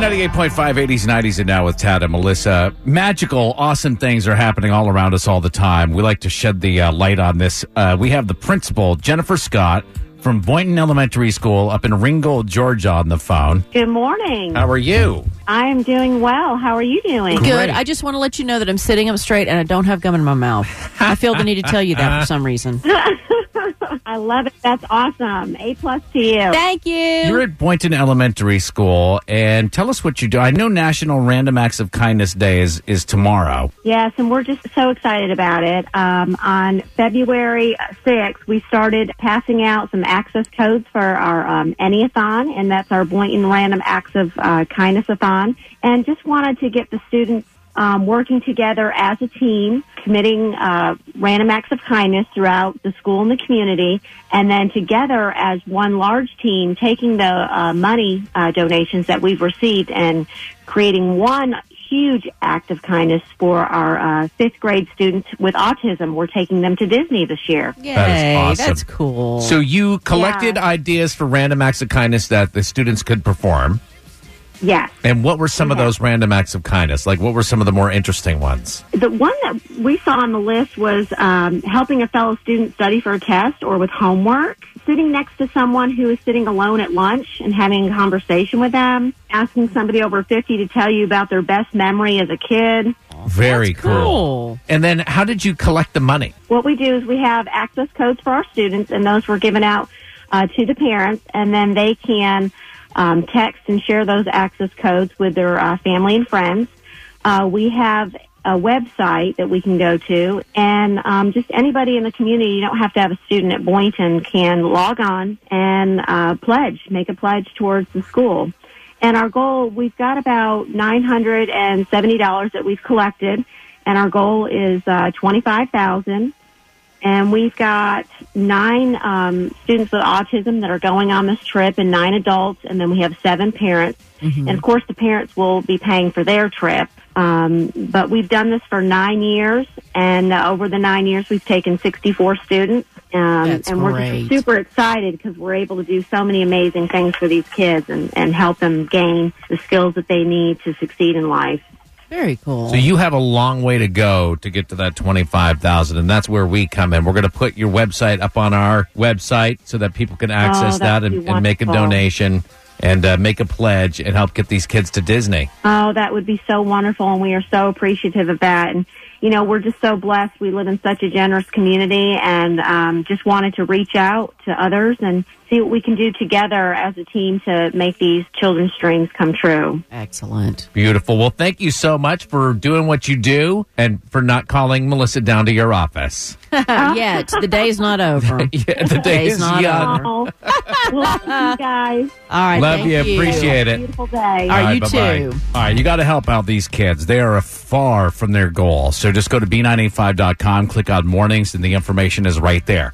B98.5, 80s, 90s, and now with Tad and Melissa. Magical, awesome things are happening all around us all the time. We like to shed the uh, light on this. Uh, we have the principal, Jennifer Scott, from Boynton Elementary School up in Ringgold, Georgia, on the phone. Good morning. How are you? I am doing well. How are you doing? Great. Good. I just want to let you know that I'm sitting up straight and I don't have gum in my mouth. I feel the need to tell you that for some reason. I love it. That's awesome. A plus to you. Thank you. You're at Boynton Elementary School, and tell us what you do. I know National Random Acts of Kindness Day is, is tomorrow. Yes, and we're just so excited about it. Um, on February 6th, we started passing out some access codes for our um, Anyathon, and that's our Boynton Random Acts of uh, Kindness-a-thon, and just wanted to get the students um, working together as a team, committing uh, random acts of kindness throughout the school and the community, and then together as one large team, taking the uh, money uh, donations that we've received and creating one huge act of kindness for our uh, fifth grade students with autism. We're taking them to Disney this year. Yay, That is awesome. that's cool. So you collected Yeah. ideas for random acts of kindness that the students could perform. Yes. And what were some of those random acts of kindness? Like, what were some of the more interesting ones? The one that we saw on the list was um, helping a fellow student study for a test or with homework, sitting next to someone who is sitting alone at lunch and having a conversation with them, asking somebody over 50 to tell you about their best memory as a kid. Very That's cool. And then, how did you collect the money? What we do is we have access codes for our students, and those were given out uh, to the parents, and then they can um, text and share those access codes with their uh, family and friends. Uh, we have a website that we can go to, and um, just anybody in the community, you don't have to have a student at Boynton, can log on and uh, pledge, make a pledge towards the school. And our goal, we've got about $970 that we've collected, and our goal is uh, 25000 and we've got nine um, students with autism that are going on this trip and nine adults and then we have seven parents. And of course the parents will be paying for their trip. Um, but we've done this for nine years and uh, over the nine years we've taken 64 students. Um, That's and we're great. just super excited because we're able to do so many amazing things for these kids and, and help them gain the skills that they need to succeed in life Very cool. So you have a long way to go to get to that twenty-five thousand, and that's where we come in. We're going to put your website up on our website so that people can access Oh, that that and, and make a donation and uh, make a pledge and help get these kids to Disney. Oh, that would be so wonderful, and we are so appreciative of that. And you know, we're just so blessed. We live in such a generous community, and um, just wanted to reach out to others and see what we can do together as a team to make these children's dreams come true. Excellent. Beautiful. Well, thank you so much for doing what you do and for not calling Melissa down to your office. Yet the day's not over. Yeah, the day is not young. over. Oh, love you guys. All right. Love thank you. Appreciate it. Beautiful day. All right, All you bye-bye. too. All right, you got to help out these kids. They are far from their goal. So just go to B985.com, click on mornings, and the information is right there.